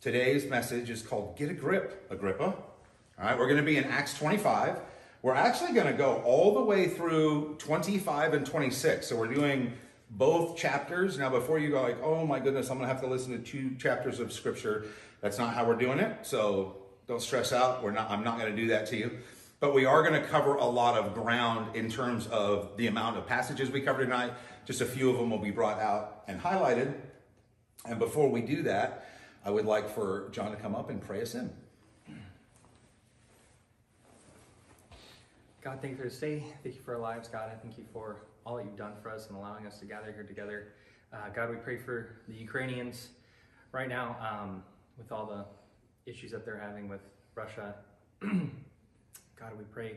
Today's message is called Get a Grip, Agrippa. All right, we're going to be in Acts 25. We're actually going to go all the way through 25 and 26. So we're doing both chapters. Now, before you go like, oh my goodness, I'm going to have to listen to two chapters of scripture, that's not how we're doing it. So don't stress out. We're not, I'm not going to do that to you. But we are going to cover a lot of ground in terms of the amount of passages we cover tonight. Just a few of them will be brought out and highlighted. And before we do that, I would like for John to come up and pray us in. God, thank you for this day. Thank you for our lives, God. I thank you for all that you've done for us and allowing us to gather here together. Uh, God, we pray for the Ukrainians right now um, with all the issues that they're having with Russia. God, we pray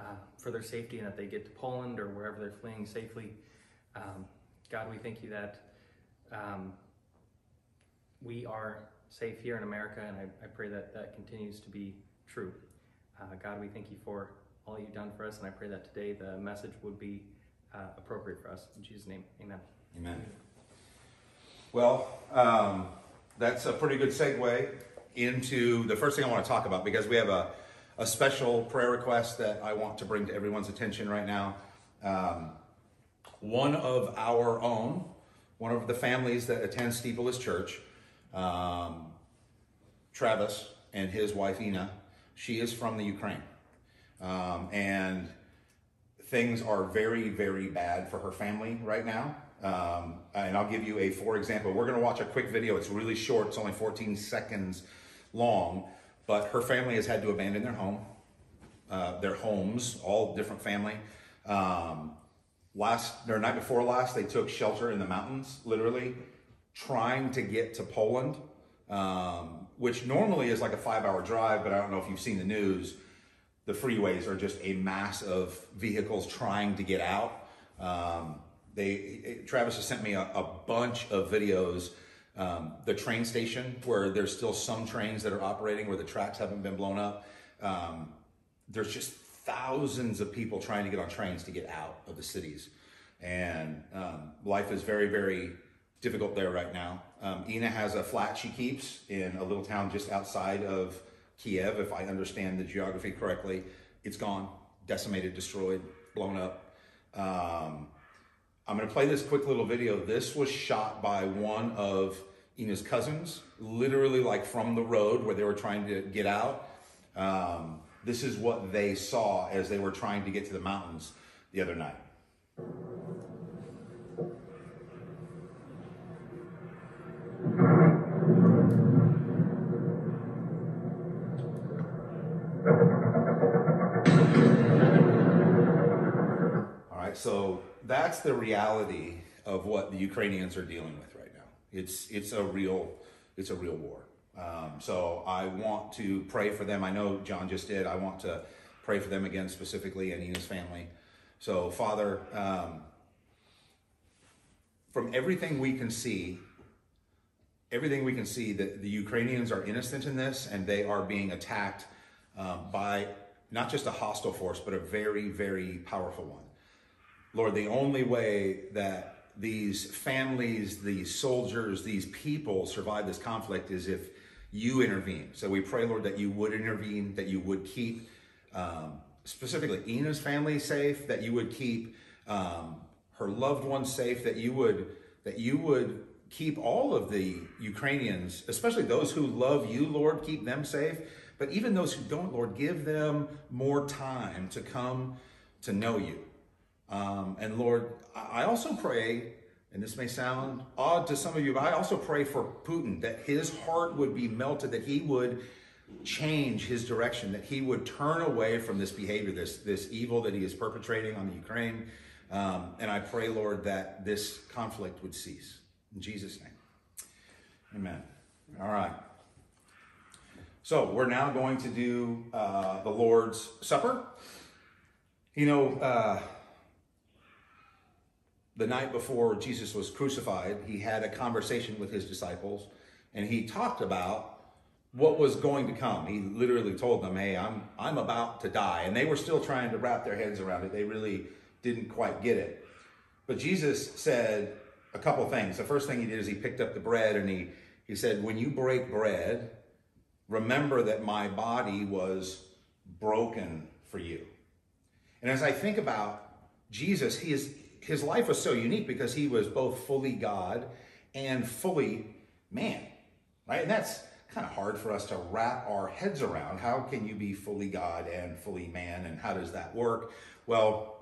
uh, for their safety and that they get to Poland or wherever they're fleeing safely. Um, God, we thank you that um, we are safe here in America, and I, I, pray that that continues to be true. Uh, God, we thank you for all you've done for us, and I pray that today the message would be uh, appropriate for us. In Jesus' name, amen. Amen. Well, um, that's a pretty good segue into the first thing I want to talk about because we have a, a special prayer request that I want to bring to everyone's attention right now. Um, one of our own, one of the families that attend Steeple Church, um, Travis and his wife Ina, she is from the Ukraine. Um, and things are very, very bad for her family right now. Um, and I'll give you a for example. We're going to watch a quick video. It's really short. It's only 14 seconds long. But her family has had to abandon their home, uh, their homes, all different family. Um, last, their night before last, they took shelter in the mountains, literally trying to get to Poland, um, which normally is like a five-hour drive. But I don't know if you've seen the news. The freeways are just a mass of vehicles trying to get out. Um, they Travis has sent me a, a bunch of videos. Um, the train station where there's still some trains that are operating where the tracks haven't been blown up. Um, there's just thousands of people trying to get on trains to get out of the cities, and um, life is very very difficult there right now. Um, Ina has a flat she keeps in a little town just outside of Kiev, if I understand the geography correctly. It's gone, decimated, destroyed, blown up. Um, I'm going to play this quick little video. This was shot by one of Ina's cousins, literally like from the road where they were trying to get out. Um, this is what they saw as they were trying to get to the mountains the other night. So that's the reality of what the Ukrainians are dealing with right now. It's it's a real it's a real war. Um, so I want to pray for them. I know John just did. I want to pray for them again specifically and Ina's family. So Father, um, from everything we can see, everything we can see that the Ukrainians are innocent in this and they are being attacked um, by not just a hostile force, but a very, very powerful one. Lord, the only way that these families, these soldiers, these people survive this conflict is if you intervene. So we pray, Lord, that you would intervene, that you would keep um, specifically Ina's family safe, that you would keep um, her loved ones safe, that you would that you would keep all of the Ukrainians, especially those who love you, Lord, keep them safe. But even those who don't, Lord, give them more time to come to know you. Um, and Lord, I also pray, and this may sound odd to some of you, but I also pray for Putin that his heart would be melted, that he would change his direction, that he would turn away from this behavior, this, this evil that he is perpetrating on the Ukraine. Um, and I pray, Lord, that this conflict would cease. In Jesus' name. Amen. All right. So we're now going to do uh, the Lord's Supper. You know, uh, the night before Jesus was crucified, he had a conversation with his disciples and he talked about what was going to come. He literally told them, Hey, I'm, I'm about to die. And they were still trying to wrap their heads around it. They really didn't quite get it. But Jesus said a couple things. The first thing he did is he picked up the bread and he, He said, When you break bread, remember that my body was broken for you. And as I think about Jesus, he is, his life was so unique because he was both fully God and fully man, right? And that's kind of hard for us to wrap our heads around. How can you be fully God and fully man, and how does that work? Well,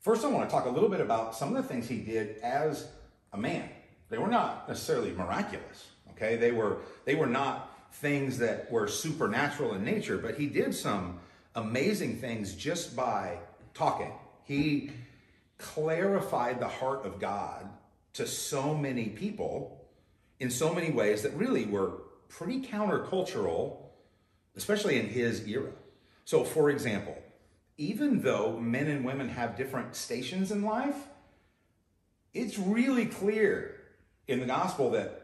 first I want to talk a little bit about some of the things he did as a man. They were not necessarily miraculous, okay? They were they were not things that were supernatural in nature, but he did some amazing things just by talking. He clarified the heart of God to so many people in so many ways that really were pretty countercultural, especially in his era. So, for example, even though men and women have different stations in life, it's really clear in the gospel that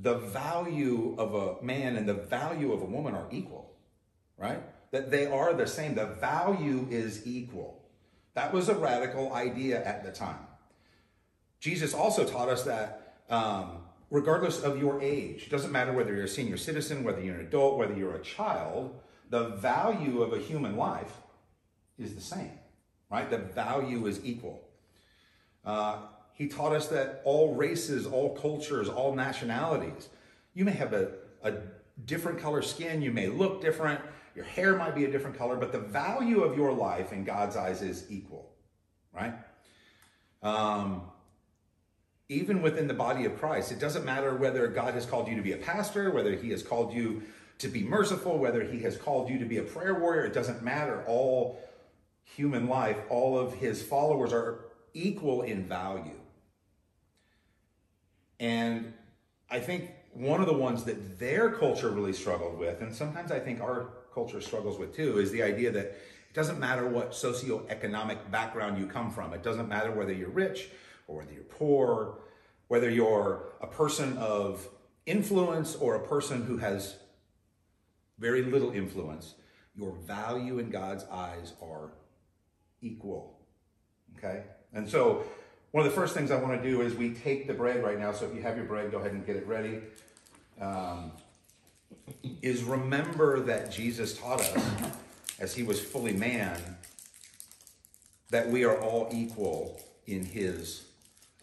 the value of a man and the value of a woman are equal, right? That they are the same. The value is equal. That was a radical idea at the time. Jesus also taught us that um, regardless of your age, it doesn't matter whether you're a senior citizen, whether you're an adult, whether you're a child, the value of a human life is the same, right? The value is equal. Uh, he taught us that all races, all cultures, all nationalities, you may have a, a different color skin, you may look different, your hair might be a different color, but the value of your life in God's eyes is equal, right? Um, even within the body of Christ, it doesn't matter whether God has called you to be a pastor, whether he has called you to be merciful, whether he has called you to be a prayer warrior, it doesn't matter. All human life, all of his followers are equal in value. And I think one of the ones that their culture really struggled with, and sometimes I think our culture struggles with too, is the idea that it doesn't matter what socioeconomic background you come from. It doesn't matter whether you're rich or whether you're poor, whether you're a person of influence or a person who has very little influence. Your value in God's eyes are equal. Okay? And so one of the first things I want to do is we take the bread right now. So if you have your bread, go ahead and get it ready. Um, is remember that Jesus taught us, as he was fully man, that we are all equal in his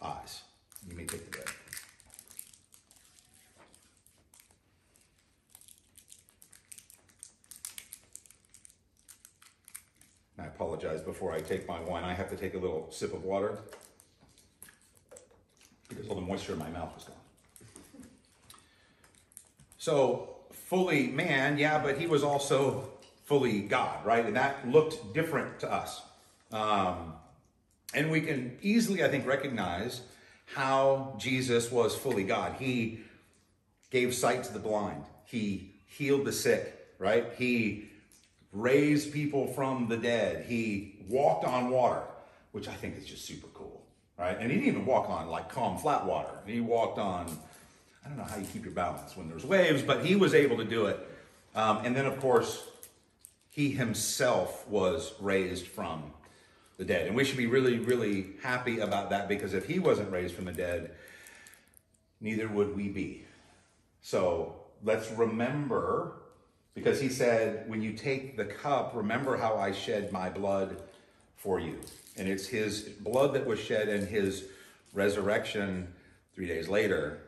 eyes. You may take the bread. I apologize before I take my wine. I have to take a little sip of water because all the moisture in my mouth is gone. So, fully man, yeah, but he was also fully God, right? And that looked different to us. Um, and we can easily, I think, recognize how Jesus was fully God. He gave sight to the blind, he healed the sick, right? He raised people from the dead, he walked on water, which I think is just super cool right? And he didn't even walk on like calm, flat water. He walked on, I don't know how you keep your balance when there's waves, but he was able to do it. Um, and then, of course, he himself was raised from the dead. And we should be really, really happy about that because if he wasn't raised from the dead, neither would we be. So let's remember, because he said, when you take the cup, remember how I shed my blood for you. And it's his blood that was shed and his resurrection three days later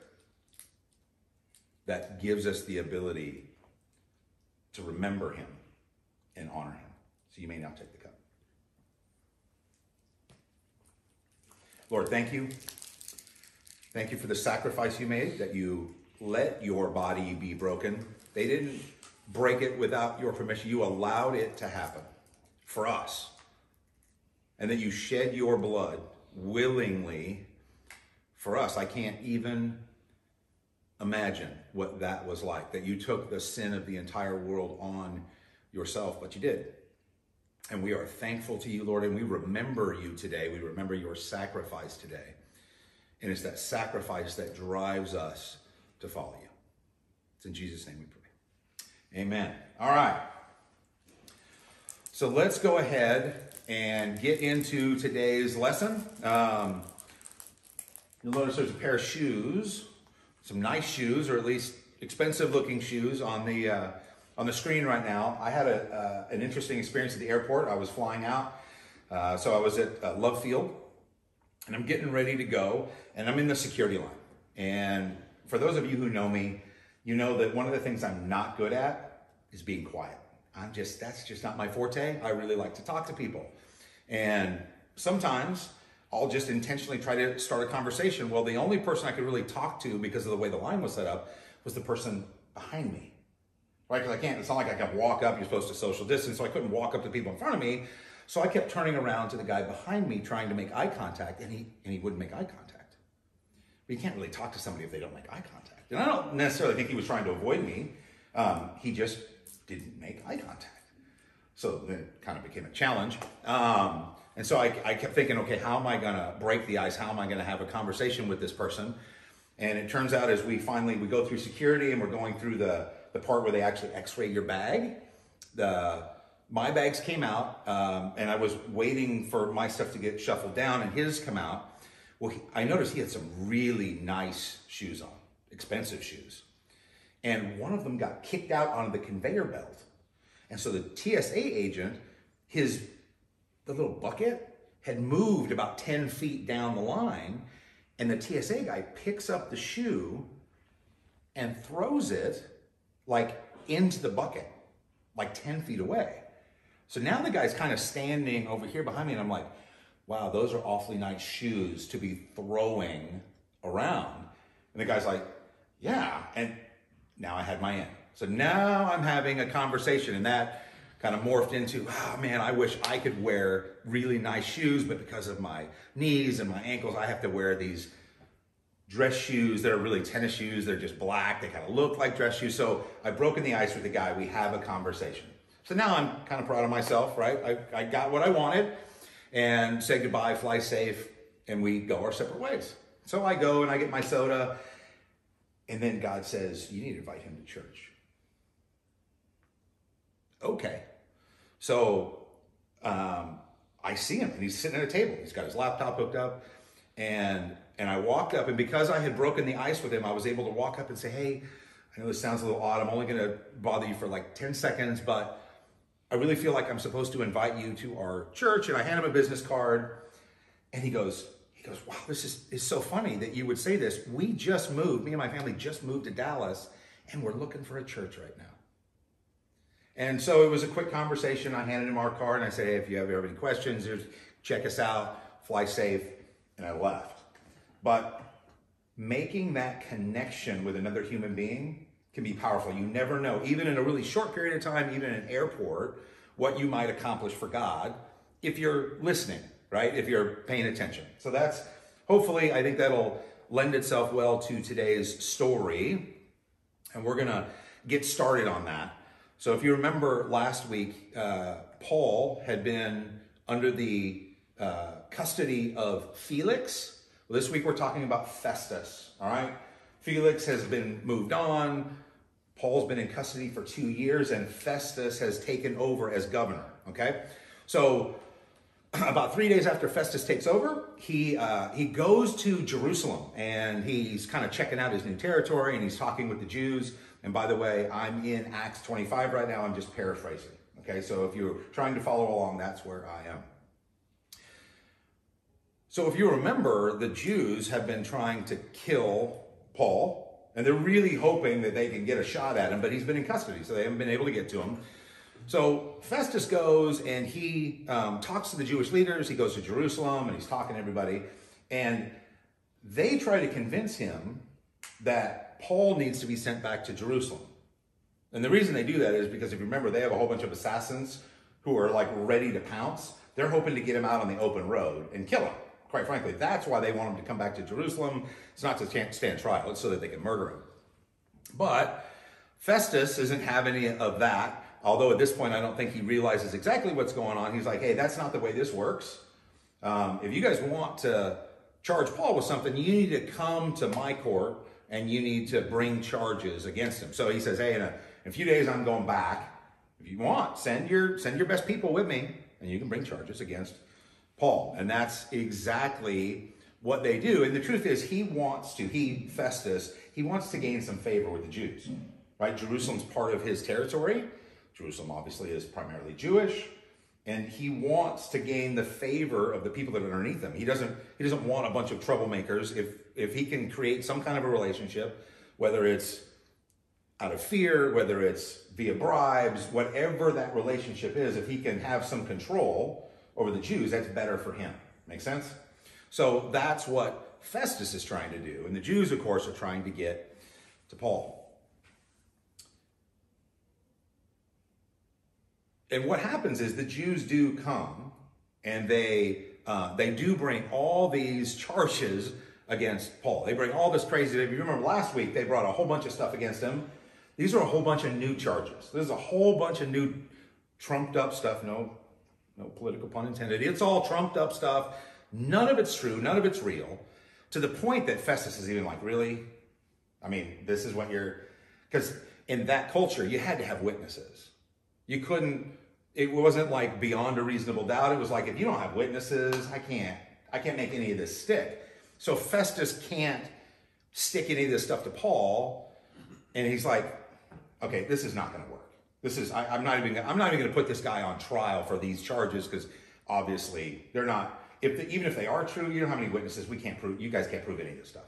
that gives us the ability to remember him and honor him. So you may now take the cup. Lord, thank you. Thank you for the sacrifice you made, that you let your body be broken. They didn't break it without your permission. You allowed it to happen for us and that you shed your blood willingly for us. I can't even imagine what that was like, that you took the sin of the entire world on yourself, but you did. And we are thankful to you, Lord, and we remember you today. We remember your sacrifice today. And it's that sacrifice that drives us to follow you. It's in Jesus' name we pray. Amen. All right. So let's go ahead and get into today's lesson. Um, you'll notice there's a pair of shoes. Some nice shoes, or at least expensive looking shoes on the uh, on the screen right now. I had a, uh, an interesting experience at the airport. I was flying out, uh, so I was at uh, Love Field, and I'm getting ready to go, and I'm in the security line. And for those of you who know me, you know that one of the things I'm not good at is being quiet. I'm just that's just not my forte. I really like to talk to people, and sometimes I'll just intentionally try to start a conversation. Well, the only person I could really talk to because of the way the line was set up was the person behind me. Right? Because I can't, it's not like I can walk up, you're supposed to social distance, so I couldn't walk up to people in front of me. So I kept turning around to the guy behind me trying to make eye contact, and he and he wouldn't make eye contact. But you can't really talk to somebody if they don't make eye contact. And I don't necessarily think he was trying to avoid me. Um, he just didn't make eye contact. So then it kind of became a challenge. Um, and so I, I kept thinking, okay, how am I going to break the ice? How am I going to have a conversation with this person? And it turns out as we finally we go through security and we're going through the the part where they actually X-ray your bag, the my bags came out, um, and I was waiting for my stuff to get shuffled down, and his come out. Well, he, I noticed he had some really nice shoes on, expensive shoes, and one of them got kicked out onto the conveyor belt, and so the TSA agent, his the little bucket had moved about 10 feet down the line, and the TSA guy picks up the shoe and throws it like into the bucket, like 10 feet away. So now the guy's kind of standing over here behind me, and I'm like, wow, those are awfully nice shoes to be throwing around. And the guy's like, yeah. And now I had my end. So now I'm having a conversation, and that kind of morphed into, oh man, I wish I could wear really nice shoes, but because of my knees and my ankles, I have to wear these dress shoes that are really tennis shoes. They're just black. They kind of look like dress shoes. So I've broken the ice with the guy. We have a conversation. So now I'm kind of proud of myself, right? I, I got what I wanted and say goodbye, fly safe, and we go our separate ways. So I go and I get my soda, and then God says, You need to invite him to church. Okay. So um, I see him, and he's sitting at a table. He's got his laptop hooked up, and and I walked up, and because I had broken the ice with him, I was able to walk up and say, "Hey, I know this sounds a little odd. I'm only going to bother you for like ten seconds, but I really feel like I'm supposed to invite you to our church." And I hand him a business card, and he goes, "He goes, wow, this is is so funny that you would say this. We just moved. Me and my family just moved to Dallas, and we're looking for a church right now." And so it was a quick conversation. I handed him our card and I said, hey, if you have any questions, just check us out, fly safe, and I left. But making that connection with another human being can be powerful. You never know, even in a really short period of time, even in an airport, what you might accomplish for God if you're listening, right? If you're paying attention. So that's hopefully, I think that'll lend itself well to today's story. And we're going to get started on that. So if you remember last week, uh, Paul had been under the uh, custody of Felix. Well, this week we're talking about Festus, all right? Felix has been moved on. Paul's been in custody for two years, and Festus has taken over as governor, okay? So about three days after Festus takes over, he uh, he goes to Jerusalem and he's kind of checking out his new territory and he's talking with the Jews. And by the way, I'm in Acts 25 right now. I'm just paraphrasing. Okay, so if you're trying to follow along, that's where I am. So if you remember, the Jews have been trying to kill Paul, and they're really hoping that they can get a shot at him, but he's been in custody, so they haven't been able to get to him. So Festus goes and he um, talks to the Jewish leaders. He goes to Jerusalem and he's talking to everybody. And they try to convince him that Paul needs to be sent back to Jerusalem. And the reason they do that is because if you remember, they have a whole bunch of assassins who are like ready to pounce. They're hoping to get him out on the open road and kill him. Quite frankly, that's why they want him to come back to Jerusalem. It's not to stand trial, it's so that they can murder him. But Festus isn't having any of that. Although at this point, I don't think he realizes exactly what's going on. He's like, hey, that's not the way this works. Um, if you guys want to charge Paul with something, you need to come to my court and you need to bring charges against him. So he says, hey, in a, in a few days I'm going back. If you want, send your send your best people with me, and you can bring charges against Paul. And that's exactly what they do. And the truth is, he wants to, he, Festus, he wants to gain some favor with the Jews, right? Jerusalem's part of his territory. Jerusalem obviously is primarily Jewish. And he wants to gain the favor of the people that are underneath him. He doesn't, he doesn't want a bunch of troublemakers. If, if he can create some kind of a relationship, whether it's out of fear, whether it's via bribes, whatever that relationship is, if he can have some control over the Jews, that's better for him. Make sense? So that's what Festus is trying to do. And the Jews, of course, are trying to get to Paul. And what happens is the Jews do come and they uh, they do bring all these charges against Paul. They bring all this crazy. If you remember last week, they brought a whole bunch of stuff against him. These are a whole bunch of new charges. There's a whole bunch of new trumped up stuff. No, no political pun intended. It's all trumped up stuff. None of it's true. None of it's real. To the point that Festus is even like, really? I mean, this is what you're, because in that culture, you had to have witnesses. You couldn't, it wasn't like beyond a reasonable doubt. It was like, if you don't have witnesses, I can't, I can't make any of this stick. So Festus can't stick any of this stuff to Paul. And he's like, okay, this is not going to work. This is, I, am not even, I'm not even going to put this guy on trial for these charges because obviously they're not, if the, even if they are true, you don't have any witnesses. We can't prove, you guys can't prove any of this stuff.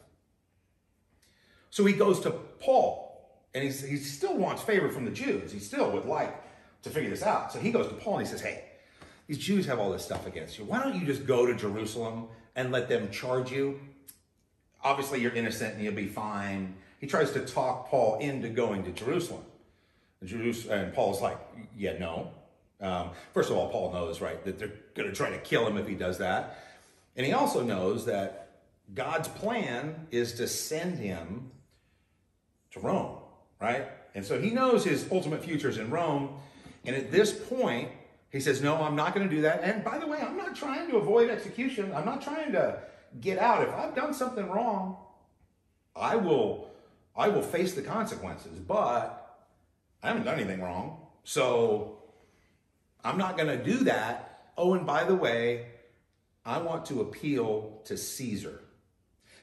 So he goes to Paul and he's, he still wants favor from the Jews. He still would like to figure this out. So he goes to Paul and he says, hey, these Jews have all this stuff against you. Why don't you just go to Jerusalem and let them charge you? Obviously, you're innocent and you'll be fine. He tries to talk Paul into going to Jerusalem. And Paul's like, yeah, no. Um, first of all, Paul knows, right, that they're going to try to kill him if he does that. And he also knows that God's plan is to send him to Rome, right? And so he knows his ultimate future is in Rome. And at this point, he says, No, I'm not going to do that. And by the way, I'm not trying to avoid execution. I'm not trying to get out. If I've done something wrong, I will I will face the consequences, but I haven't done anything wrong. So I'm not going to do that. Oh, and by the way, I want to appeal to Caesar.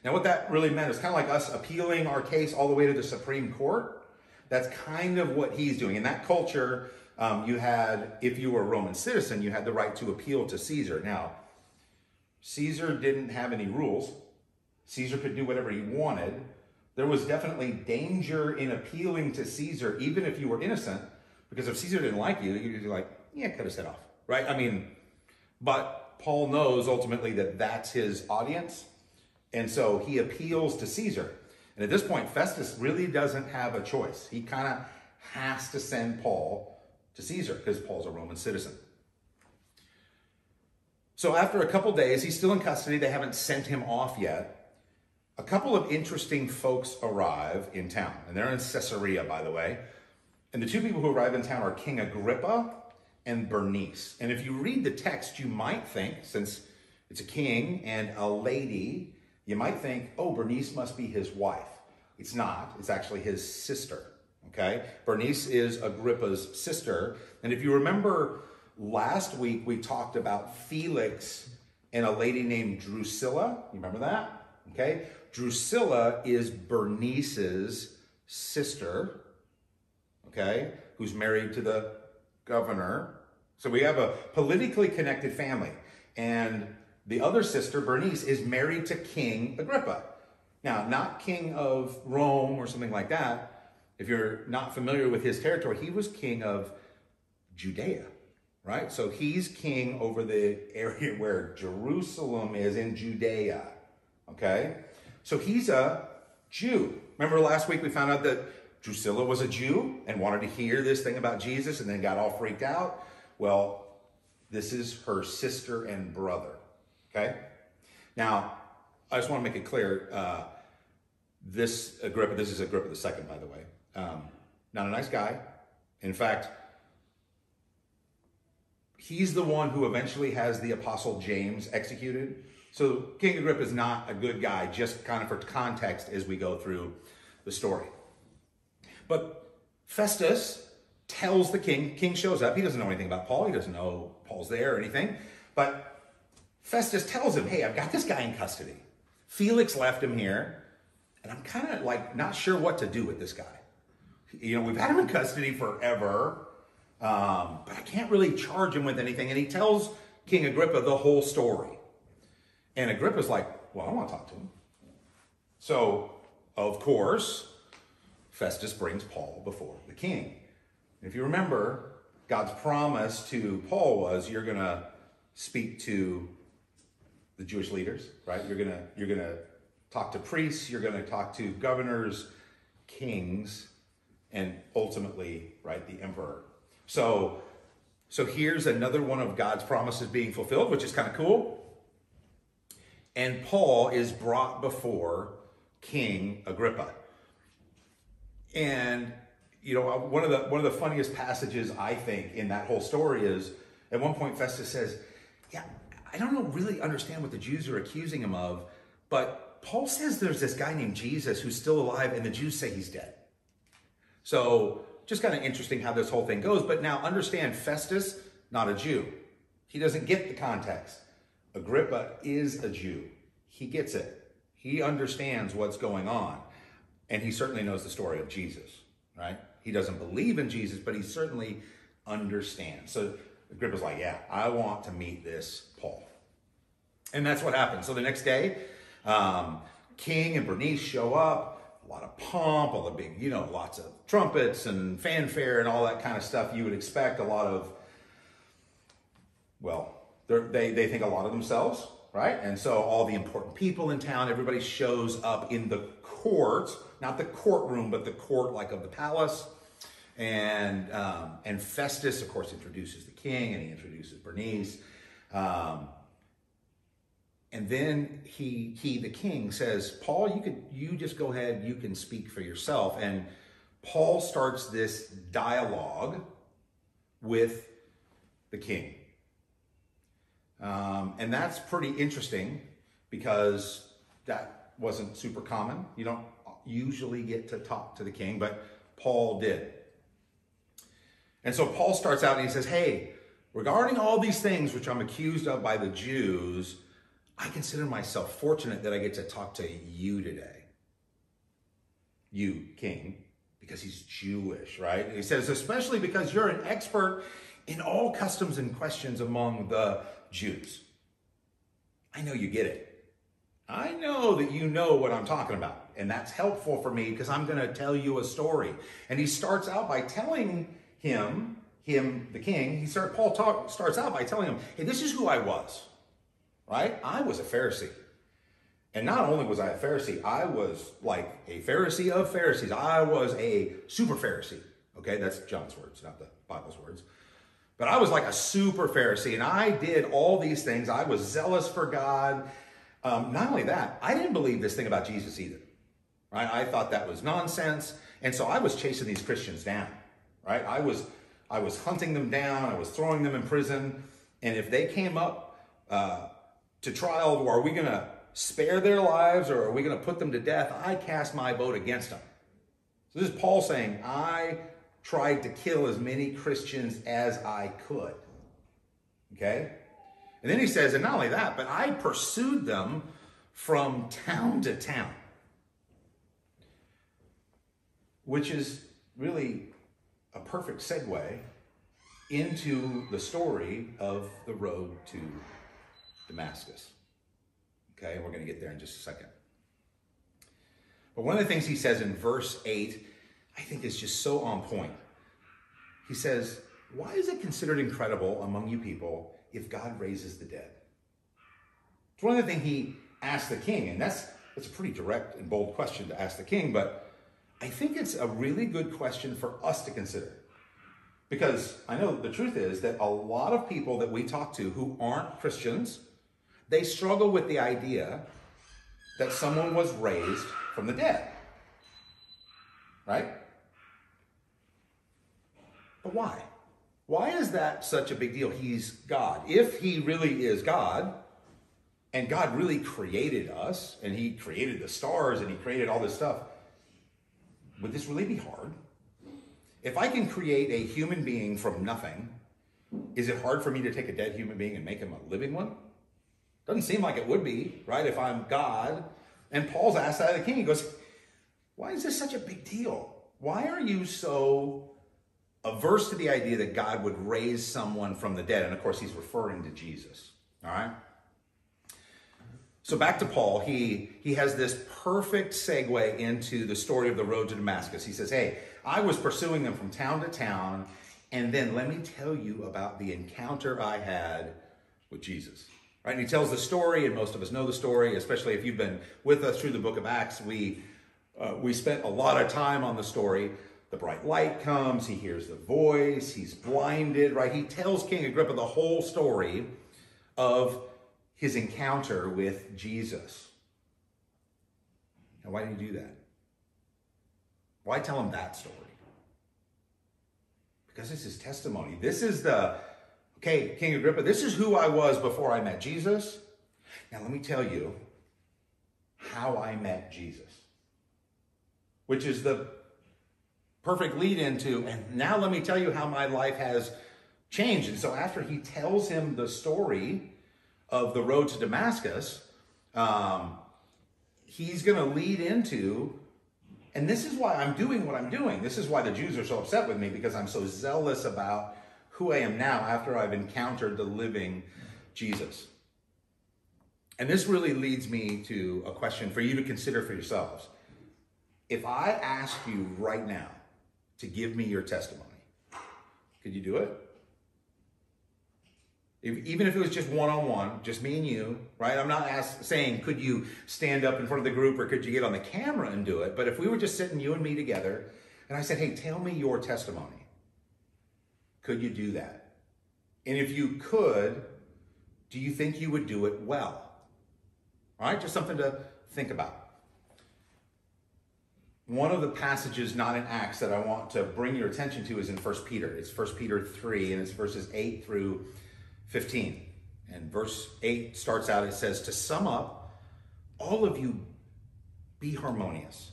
Now, what that really meant is kind of like us appealing our case all the way to the Supreme Court. That's kind of what he's doing. In that culture, um, you had, if you were a Roman citizen, you had the right to appeal to Caesar. Now, Caesar didn't have any rules. Caesar could do whatever he wanted. There was definitely danger in appealing to Caesar, even if you were innocent, because if Caesar didn't like you, you'd be like, yeah, cut his head off, right? I mean, but Paul knows ultimately that that's his audience. And so he appeals to Caesar. And at this point, Festus really doesn't have a choice. He kind of has to send Paul to Caesar because Paul's a Roman citizen. So after a couple days, he's still in custody. They haven't sent him off yet. A couple of interesting folks arrive in town, and they're in Caesarea, by the way. And the two people who arrive in town are King Agrippa and Bernice. And if you read the text, you might think, since it's a king and a lady, you might think, oh, Bernice must be his wife. It's not, it's actually his sister. Okay? Bernice is Agrippa's sister. And if you remember last week, we talked about Felix and a lady named Drusilla. You remember that? Okay? Drusilla is Bernice's sister, okay, who's married to the governor. So we have a politically connected family. And the other sister, Bernice, is married to King Agrippa. Now, not king of Rome or something like that, if you're not familiar with his territory, he was king of Judea, right? So he's king over the area where Jerusalem is in Judea, okay? So he's a Jew. Remember last week we found out that Drusilla was a Jew and wanted to hear this thing about Jesus and then got all freaked out? Well, this is her sister and brother, okay? Now, I just want to make it clear. Uh, this Agrippa, this is Agrippa the second, by the way. Um, not a nice guy. In fact, he's the one who eventually has the apostle James executed. So King Agrippa is not a good guy, just kind of for context as we go through the story. But Festus tells the king, king shows up. He doesn't know anything about Paul. He doesn't know Paul's there or anything. But Festus tells him, hey, I've got this guy in custody. Felix left him here, and I'm kind of like not sure what to do with this guy. You know, we've had him in custody forever, um, but I can't really charge him with anything. And he tells King Agrippa the whole story. And Agrippa's like, Well, I want to talk to him. So, of course, Festus brings Paul before the king. If you remember, God's promise to Paul was you're going to speak to the Jewish leaders, right? You're going to you're going to talk to priests, you're going to talk to governors, kings, and ultimately, right, the emperor. So so here's another one of God's promises being fulfilled, which is kind of cool. And Paul is brought before King Agrippa. And you know, uh, one of the one of the funniest passages I think in that whole story is at one point Festus says, "Yeah, I don't know, really understand what the Jews are accusing him of, but Paul says there's this guy named Jesus who's still alive, and the Jews say he's dead." So just kind of interesting how this whole thing goes. But now understand, Festus not a Jew. He doesn't get the context. Agrippa is a Jew. He gets it. He understands what's going on, and he certainly knows the story of Jesus, right? He doesn't believe in Jesus, but he certainly understands. So Agrippa's like, yeah, I want to meet this Paul. And that's what happens. So the next day, um, King and Bernice show up, a lot of pomp, all the big, you know, lots of trumpets and fanfare and all that kind of stuff you would expect. A lot of, well, they, they think a lot of themselves, right? And so all the important people in town, everybody shows up in the court, not the courtroom, but the court like of the palace. And um, and Festus, of course, introduces the king, and he introduces Bernice. Um, and then he he the king says, Paul, you could you just go ahead, you can speak for yourself. And Paul starts this dialogue with the king. Um, and that's pretty interesting because that wasn't super common. You don't usually get to talk to the king, but Paul did. And so Paul starts out and he says, Hey, regarding all these things which I'm accused of by the Jews, I consider myself fortunate that I get to talk to you today. You, king, because he's Jewish, right? He says, especially because you're an expert in all customs and questions among the Jews. I know you get it. I know that you know what I'm talking about. And that's helpful for me because I'm going to tell you a story. And he starts out by telling him, him, the king, he start, Paul talk, starts out by telling him, hey, this is who I was, right? I was a Pharisee. And not only was I a Pharisee, I was like a Pharisee of Pharisees. I was a super Pharisee. Okay, that's John's words, not the Bible's words. But I was like a super Pharisee, and I did all these things. I was zealous for God. Um, not only that, I didn't believe this thing about Jesus either. Right? I thought that was nonsense, and so I was chasing these Christians down right? I was, I was hunting them down. I was throwing them in prison. And if they came up uh, to trial, are we going to spare their lives or are we going to put them to death? I cast my vote against them. So this is Paul saying, I tried to kill as many Christians as I could. Okay? And then he says, and not only that, but I pursued them from town to town. Which is really a perfect segue into the story of the road to Damascus. Okay, we're going to get there in just a second. But one of the things he says in verse 8, I think is just so on point. He says, Why is it considered incredible among you people if God raises the dead? It's one of the things he asked the king, and that's, that's a pretty direct and bold question to ask the king, but I think it's a really good question for us to consider. Because I know the truth is that a lot of people that we talk to who aren't Christians, they struggle with the idea that someone was raised from the dead. Right? But why? Why is that such a big deal? He's God. If he really is God, and God really created us, and he created the stars, and he created all this stuff, would this really be hard? If I can create a human being from nothing, is it hard for me to take a dead human being and make him a living one? Doesn't seem like it would be, right? If I'm God And Paul's asked that of the king. He goes, Why is this such a big deal? Why are you so averse to the idea that God would raise someone from the dead? And of course, he's referring to Jesus. All right? So back to Paul, he, he has this perfect segue into the story of the road to Damascus. He says, Hey, I was pursuing them from town to town, and then let me tell you about the encounter I had with Jesus. Right? And he tells the story, and most of us know the story, especially if you've been with us through the book of Acts. We uh, we spent a lot of time on the story. The bright light comes, he hears the voice, he's blinded, right? He tells King Agrippa the whole story of his encounter with Jesus. Now, why did he do that? Why tell him that story? Because it's his testimony. This is the, okay, King Agrippa, this is who I was before I met Jesus. Now, let me tell you how I met Jesus which is the perfect lead into, and now let me tell you how my life has changed. And so after he tells him the story of the road to Damascus, um, he's going to lead into, and this is why I'm doing what I'm doing. This is why the Jews are so upset with me because I'm so zealous about who I am now after I've encountered the living Jesus. And this really leads me to a question for you to consider for yourselves. If I ask you right now to give me your testimony, could you do it? If, even if it was just one on one, just me and you, right? I'm not ask, saying, could you stand up in front of the group or could you get on the camera and do it? But if we were just sitting, you and me together, and I said, hey, tell me your testimony, could you do that? And if you could, do you think you would do it well? All right, just something to think about one of the passages not in acts that i want to bring your attention to is in 1 peter it's 1 peter 3 and it's verses 8 through 15 and verse 8 starts out it says to sum up all of you be harmonious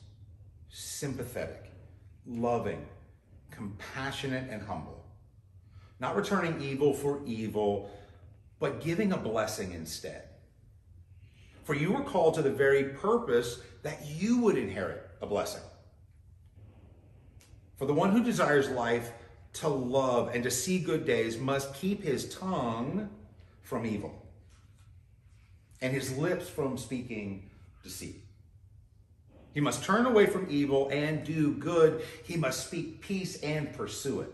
sympathetic loving compassionate and humble not returning evil for evil but giving a blessing instead for you were called to the very purpose that you would inherit a blessing. For the one who desires life to love and to see good days must keep his tongue from evil and his lips from speaking deceit. He must turn away from evil and do good. He must speak peace and pursue it.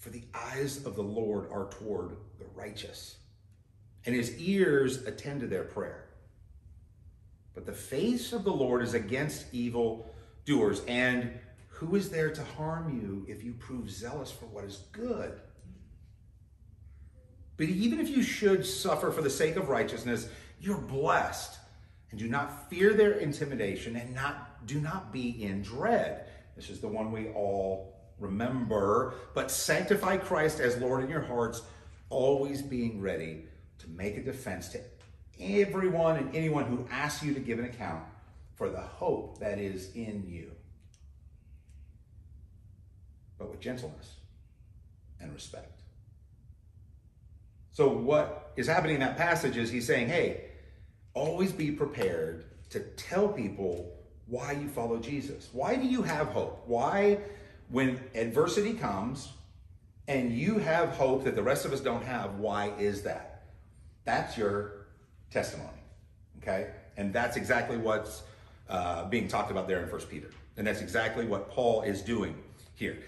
For the eyes of the Lord are toward the righteous, and his ears attend to their prayer. But the face of the Lord is against evil doers. And who is there to harm you if you prove zealous for what is good? But even if you should suffer for the sake of righteousness, you're blessed. And do not fear their intimidation and not do not be in dread. This is the one we all remember. But sanctify Christ as Lord in your hearts, always being ready to make a defense to everyone and anyone who asks you to give an account for the hope that is in you, but with gentleness and respect. So, what is happening in that passage is he's saying, hey, always be prepared to tell people why you follow Jesus. Why do you have hope? Why, when adversity comes and you have hope that the rest of us don't have, why is that? That's your testimony. Okay? And that's exactly what's uh, being talked about there in First Peter. And that's exactly what Paul is doing here.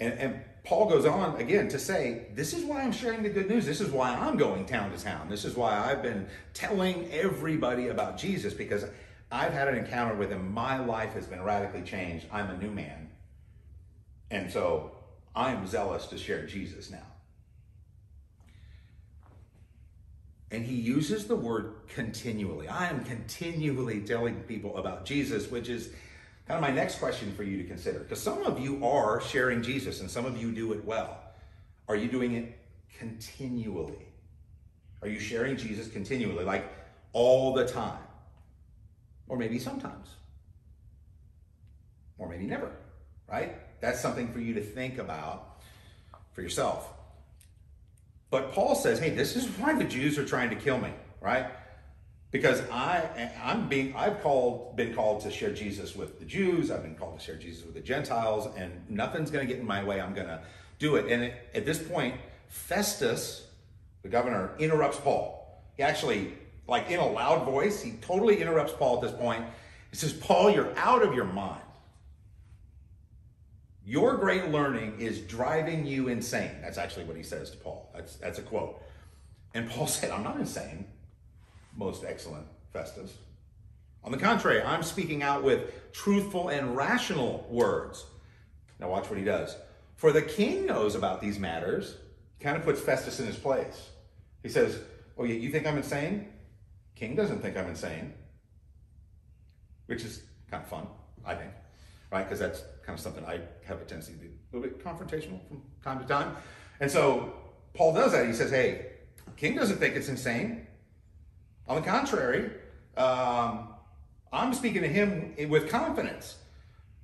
And, and Paul goes on again to say, This is why I'm sharing the good news. This is why I'm going town to town. This is why I've been telling everybody about Jesus because I've had an encounter with him. My life has been radically changed. I'm a new man. And so I'm zealous to share Jesus now. And he uses the word continually. I am continually telling people about Jesus, which is kind of my next question for you to consider. Because some of you are sharing Jesus and some of you do it well. Are you doing it continually? Are you sharing Jesus continually, like all the time? Or maybe sometimes. Or maybe never, right? That's something for you to think about for yourself. But Paul says, hey, this is why the Jews are trying to kill me, right? because I I'm being I've called been called to share Jesus with the Jews. I've been called to share Jesus with the Gentiles, and nothing's going to get in my way. I'm going to do it. And at this point, Festus, the governor, interrupts Paul. He actually, like in a loud voice, he totally interrupts Paul at this point. He says, "Paul, you're out of your mind. Your great learning is driving you insane." That's actually what he says to Paul. That's that's a quote. And Paul said, "I'm not insane." most excellent Festus. On the contrary, I'm speaking out with truthful and rational words. Now, watch what he does. For the king knows about these matters, kind of puts Festus in his place. He says, Oh, you think I'm insane? King doesn't think I'm insane. Which is kind of fun, I think, right? Because that's kind of something I have a tendency to be a little bit confrontational from time to time. And so Paul does that. He says, Hey, King doesn't think it's insane. On the contrary, um, I'm speaking to him with confidence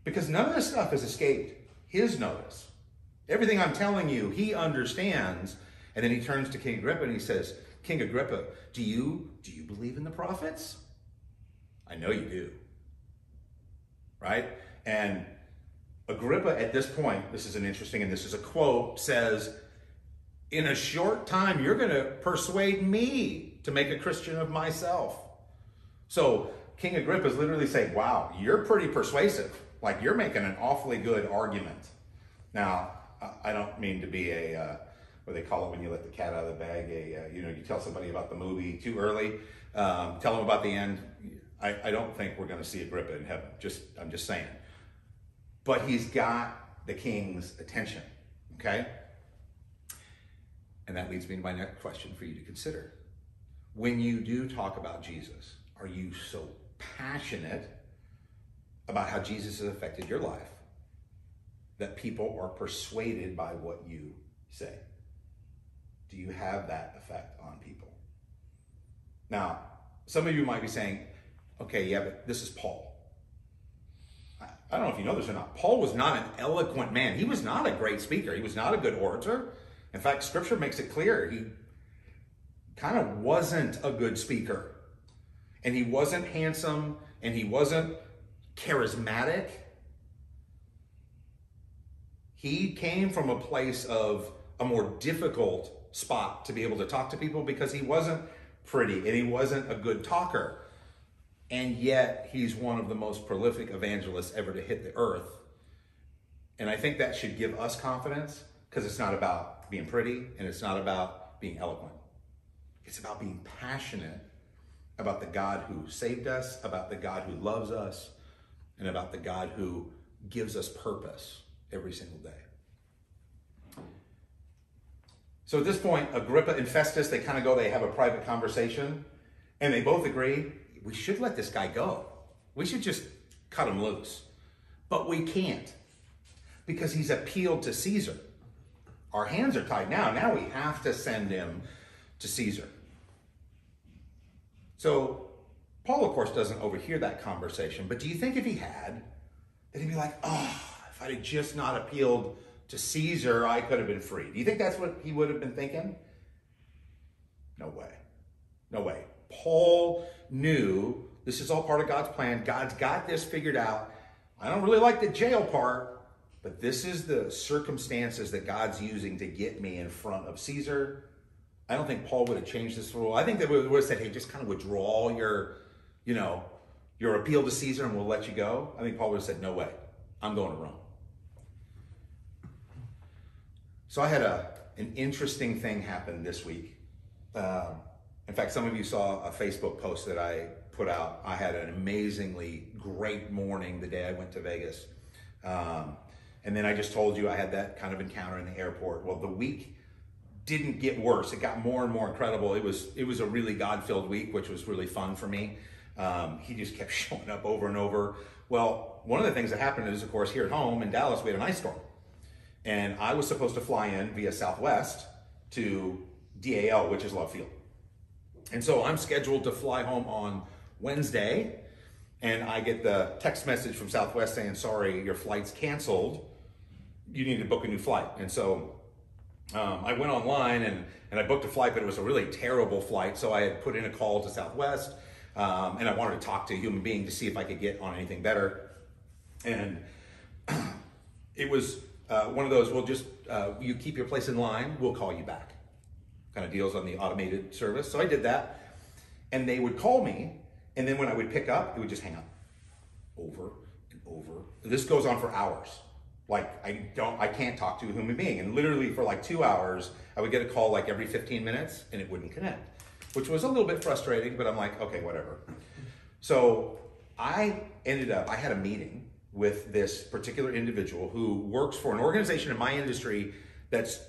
because none of this stuff has escaped his notice. Everything I'm telling you, he understands. And then he turns to King Agrippa and he says, King Agrippa, do you do you believe in the prophets? I know you do. Right? And Agrippa at this point, this is an interesting and this is a quote, says, in a short time, you're going to persuade me to make a Christian of myself. So King Agrippa is literally saying, Wow, you're pretty persuasive. Like you're making an awfully good argument. Now, I don't mean to be a, uh, what they call it when you let the cat out of the bag, a, uh, you know, you tell somebody about the movie too early, um, tell them about the end. I, I don't think we're going to see Agrippa in heaven. Just, I'm just saying. But he's got the king's attention, okay? And that leads me to my next question for you to consider when you do talk about Jesus, are you so passionate about how Jesus has affected your life that people are persuaded by what you say? Do you have that effect on people? Now, some of you might be saying, okay, yeah, but this is Paul. I don't know if you know this or not. Paul was not an eloquent man. He was not a great speaker. He was not a good orator. In fact, scripture makes it clear he kind of wasn't a good speaker. And he wasn't handsome and he wasn't charismatic. He came from a place of a more difficult spot to be able to talk to people because he wasn't pretty and he wasn't a good talker. And yet, he's one of the most prolific evangelists ever to hit the earth. And I think that should give us confidence because it's not about being pretty and it's not about being eloquent. It's about being passionate about the God who saved us, about the God who loves us, and about the God who gives us purpose every single day. So at this point, Agrippa and Festus, they kind of go, they have a private conversation, and they both agree we should let this guy go. We should just cut him loose. But we can't because he's appealed to Caesar. Our hands are tied now. Now we have to send him to Caesar. So Paul, of course, doesn't overhear that conversation, but do you think if he had, that he'd be like, oh, if I had just not appealed to Caesar, I could have been free? Do you think that's what he would have been thinking? No way. No way. Paul knew this is all part of God's plan. God's got this figured out. I don't really like the jail part, but this is the circumstances that God's using to get me in front of Caesar I don't think Paul would have changed this rule. I think they would have said, hey, just kind of withdraw your, you know, your appeal to Caesar and we'll let you go. I think Paul would have said, no way, I'm going to Rome. So I had a, an interesting thing happen this week. Um, in fact, some of you saw a Facebook post that I put out. I had an amazingly great morning the day I went to Vegas. Um, and then I just told you I had that kind of encounter in the airport. Well, the week didn't get worse. It got more and more incredible. It was it was a really God-filled week, which was really fun for me. Um, he just kept showing up over and over. Well, one of the things that happened is, of course, here at home in Dallas, we had an ice storm, and I was supposed to fly in via Southwest to DAL, which is Love Field, and so I'm scheduled to fly home on Wednesday, and I get the text message from Southwest saying, "Sorry, your flight's canceled. You need to book a new flight." And so um, I went online and, and I booked a flight, but it was a really terrible flight. So I had put in a call to Southwest um, and I wanted to talk to a human being to see if I could get on anything better. And it was uh, one of those. We'll just uh, you keep your place in line. We'll call you back. Kind of deals on the automated service. So I did that, and they would call me, and then when I would pick up, it would just hang up, over and over. This goes on for hours. Like I don't, I can't talk to a human being, and literally for like two hours, I would get a call like every 15 minutes, and it wouldn't connect, which was a little bit frustrating. But I'm like, okay, whatever. So I ended up, I had a meeting with this particular individual who works for an organization in my industry that's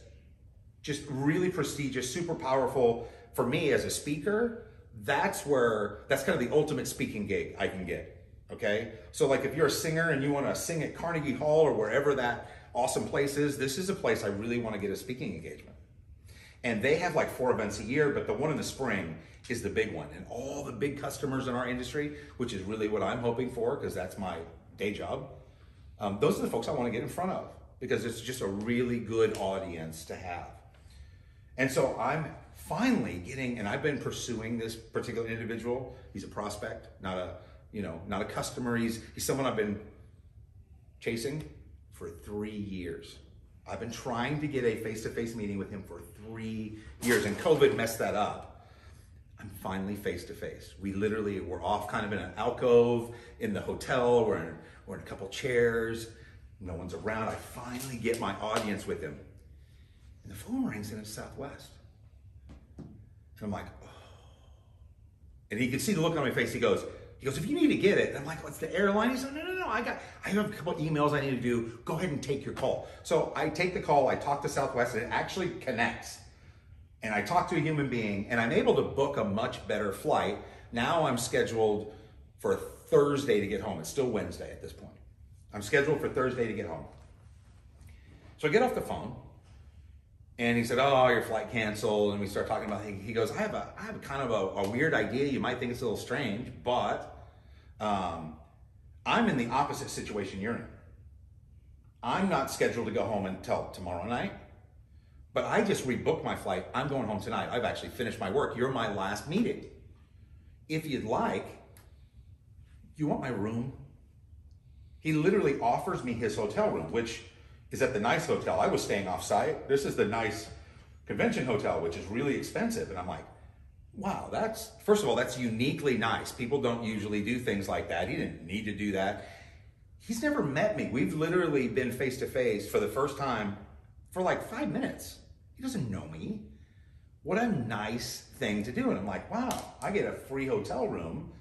just really prestigious, super powerful. For me as a speaker, that's where, that's kind of the ultimate speaking gig I can get. Okay? So, like, if you're a singer and you want to sing at Carnegie Hall or wherever that awesome place is, this is a place I really want to get a speaking engagement. And they have like four events a year, but the one in the spring is the big one. And all the big customers in our industry, which is really what I'm hoping for, because that's my day job, um, those are the folks I want to get in front of because it's just a really good audience to have. And so I'm finally getting, and I've been pursuing this particular individual. He's a prospect, not a, you know, not a customer. He's he's someone I've been chasing for three years. I've been trying to get a face-to-face meeting with him for three years, and COVID messed that up. I'm finally face-to-face. We literally were off kind of in an alcove in the hotel. We're in, we're in a couple chairs. No one's around. I finally get my audience with him. And the phone rings and it's Southwest. And I'm like, oh. And he could see the look on my face. He goes, he goes, if you need to get it, I'm like, what's the airline? He said, no, no, no, I got, I have a couple emails I need to do. Go ahead and take your call. So I take the call. I talk to Southwest, and it actually connects. And I talk to a human being, and I'm able to book a much better flight. Now I'm scheduled for Thursday to get home. It's still Wednesday at this point. I'm scheduled for Thursday to get home. So I get off the phone, and he said, "Oh, your flight canceled." And we start talking about. He goes, "I have a, I have kind of a, a weird idea. You might think it's a little strange, but um, I'm in the opposite situation you're in. I'm not scheduled to go home until tomorrow night, but I just rebooked my flight. I'm going home tonight. I've actually finished my work. You're my last meeting. If you'd like, you want my room?" He literally offers me his hotel room, which is at the nice hotel. I was staying off site. This is the nice convention hotel, which is really expensive. And I'm like, wow, that's, first of all, that's uniquely nice. People don't usually do things like that. He didn't need to do that. He's never met me. We've literally been face to face for the first time for like five minutes. He doesn't know me. What a nice thing to do. And I'm like, wow, I get a free hotel room.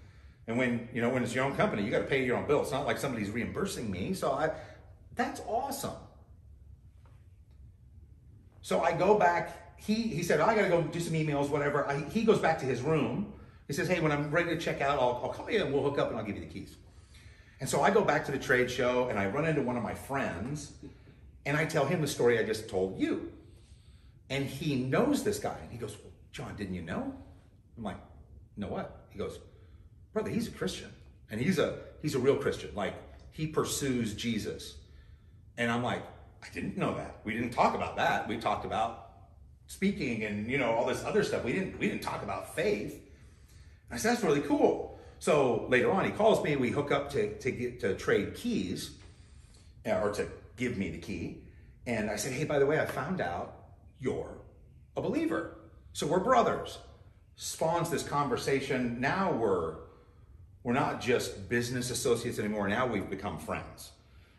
And when, you know, when it's your own company, you got to pay your own bill. It's not like somebody's reimbursing me. So I, that's awesome. So I go back. He he said, I got to go do some emails, whatever. I, he goes back to his room. He says, Hey, when I'm ready to check out, I'll, I'll call you and we'll hook up and I'll give you the keys. And so I go back to the trade show and I run into one of my friends and I tell him the story I just told you. And he knows this guy. And he goes, well, John, didn't you know? I'm like, know what? He goes, brother, he's a Christian. And he's a he's a real Christian. Like he pursues Jesus. And I'm like, I didn't know that. We didn't talk about that. We talked about speaking and you know all this other stuff. We didn't we didn't talk about faith. I said that's really cool. So later on, he calls me. We hook up to to get to trade keys, uh, or to give me the key. And I said, hey, by the way, I found out you're a believer. So we're brothers. Spawns this conversation. Now we're we're not just business associates anymore. Now we've become friends.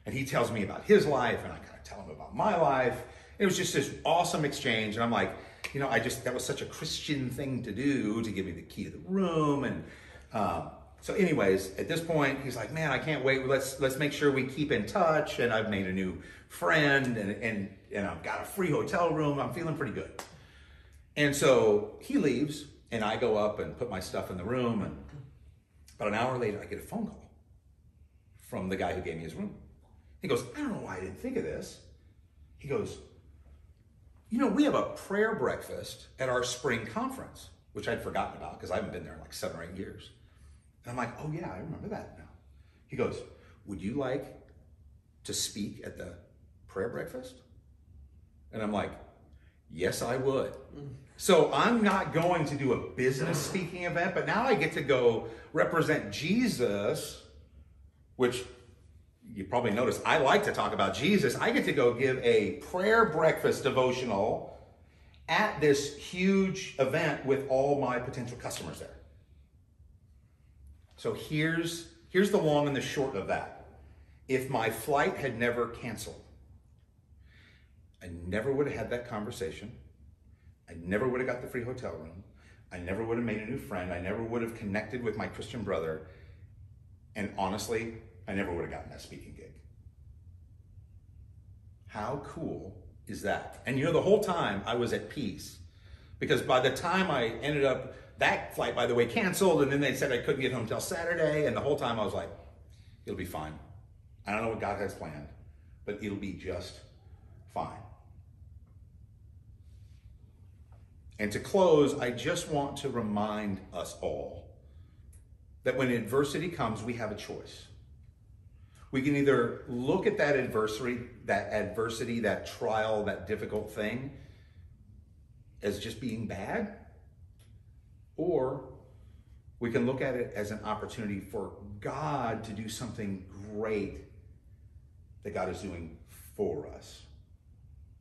And he tells me about his life, and I kind of tell him about my life. It was just this awesome exchange. And I'm like, you know, I just, that was such a Christian thing to do to give me the key to the room. And um, so, anyways, at this point, he's like, man, I can't wait. Let's, let's make sure we keep in touch. And I've made a new friend, and, and, and I've got a free hotel room. I'm feeling pretty good. And so he leaves, and I go up and put my stuff in the room. And about an hour later, I get a phone call from the guy who gave me his room. He goes, I don't know why I didn't think of this. He goes, You know, we have a prayer breakfast at our spring conference, which I'd forgotten about because I haven't been there in like seven or eight years. And I'm like, Oh, yeah, I remember that now. He goes, Would you like to speak at the prayer breakfast? And I'm like, Yes, I would. So I'm not going to do a business speaking event, but now I get to go represent Jesus, which you probably noticed I like to talk about Jesus. I get to go give a prayer breakfast devotional at this huge event with all my potential customers there. So here's here's the long and the short of that. If my flight had never canceled, I never would have had that conversation. I never would have got the free hotel room. I never would have made a new friend. I never would have connected with my Christian brother. And honestly, I never would have gotten that speaking gig. How cool is that? And you know, the whole time I was at peace because by the time I ended up, that flight, by the way, canceled, and then they said I couldn't get home until Saturday, and the whole time I was like, it'll be fine. I don't know what God has planned, but it'll be just fine. And to close, I just want to remind us all that when adversity comes, we have a choice. We can either look at that adversity, that adversity, that trial, that difficult thing as just being bad, or we can look at it as an opportunity for God to do something great that God is doing for us.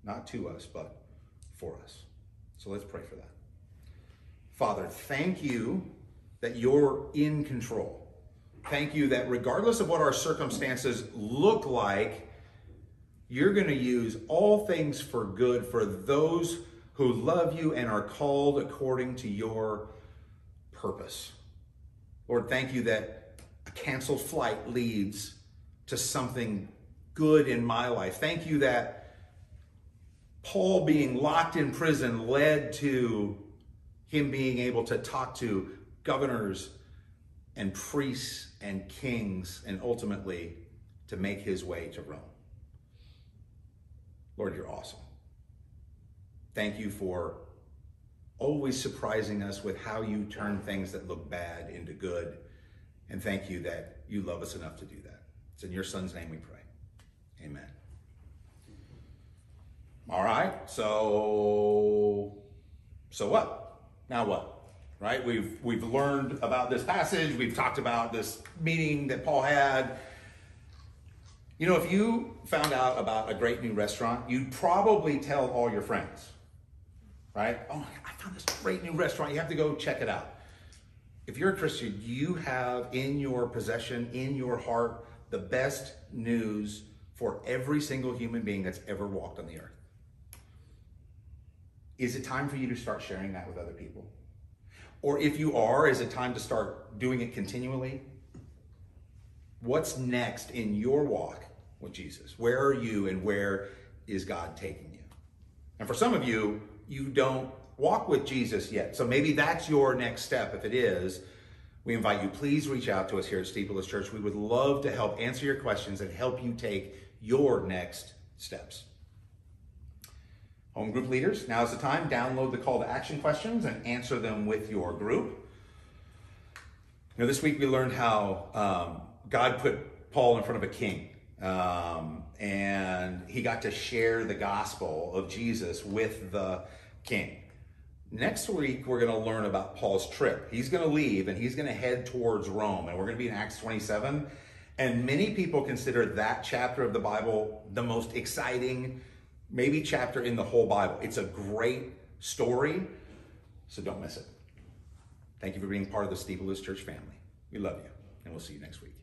Not to us, but for us. So let's pray for that. Father, thank you that you're in control. Thank you that regardless of what our circumstances look like, you're going to use all things for good for those who love you and are called according to your purpose. Lord, thank you that a canceled flight leads to something good in my life. Thank you that Paul being locked in prison led to him being able to talk to governors and priests and kings and ultimately to make his way to Rome. Lord, you're awesome. Thank you for always surprising us with how you turn things that look bad into good. And thank you that you love us enough to do that. It's in your son's name we pray. Amen. All right. So so what? Now what? Right? We've we've learned about this passage. We've talked about this meeting that Paul had. You know, if you found out about a great new restaurant, you'd probably tell all your friends. Right? Oh, I found this great new restaurant. You have to go check it out. If you're a Christian, you have in your possession, in your heart, the best news for every single human being that's ever walked on the earth. Is it time for you to start sharing that with other people? Or if you are, is it time to start doing it continually? What's next in your walk with Jesus? Where are you and where is God taking you? And for some of you, you don't walk with Jesus yet. So maybe that's your next step. If it is, we invite you, please reach out to us here at Steepleless Church. We would love to help answer your questions and help you take your next steps. Home group leaders, now's the time. Download the call to action questions and answer them with your group. You know, this week we learned how um, God put Paul in front of a king. Um, and he got to share the gospel of Jesus with the king. Next week, we're going to learn about Paul's trip. He's going to leave and he's going to head towards Rome. And we're going to be in Acts 27. And many people consider that chapter of the Bible the most exciting maybe chapter in the whole Bible. It's a great story, so don't miss it. Thank you for being part of the Steepleless Church family. We love you, and we'll see you next week.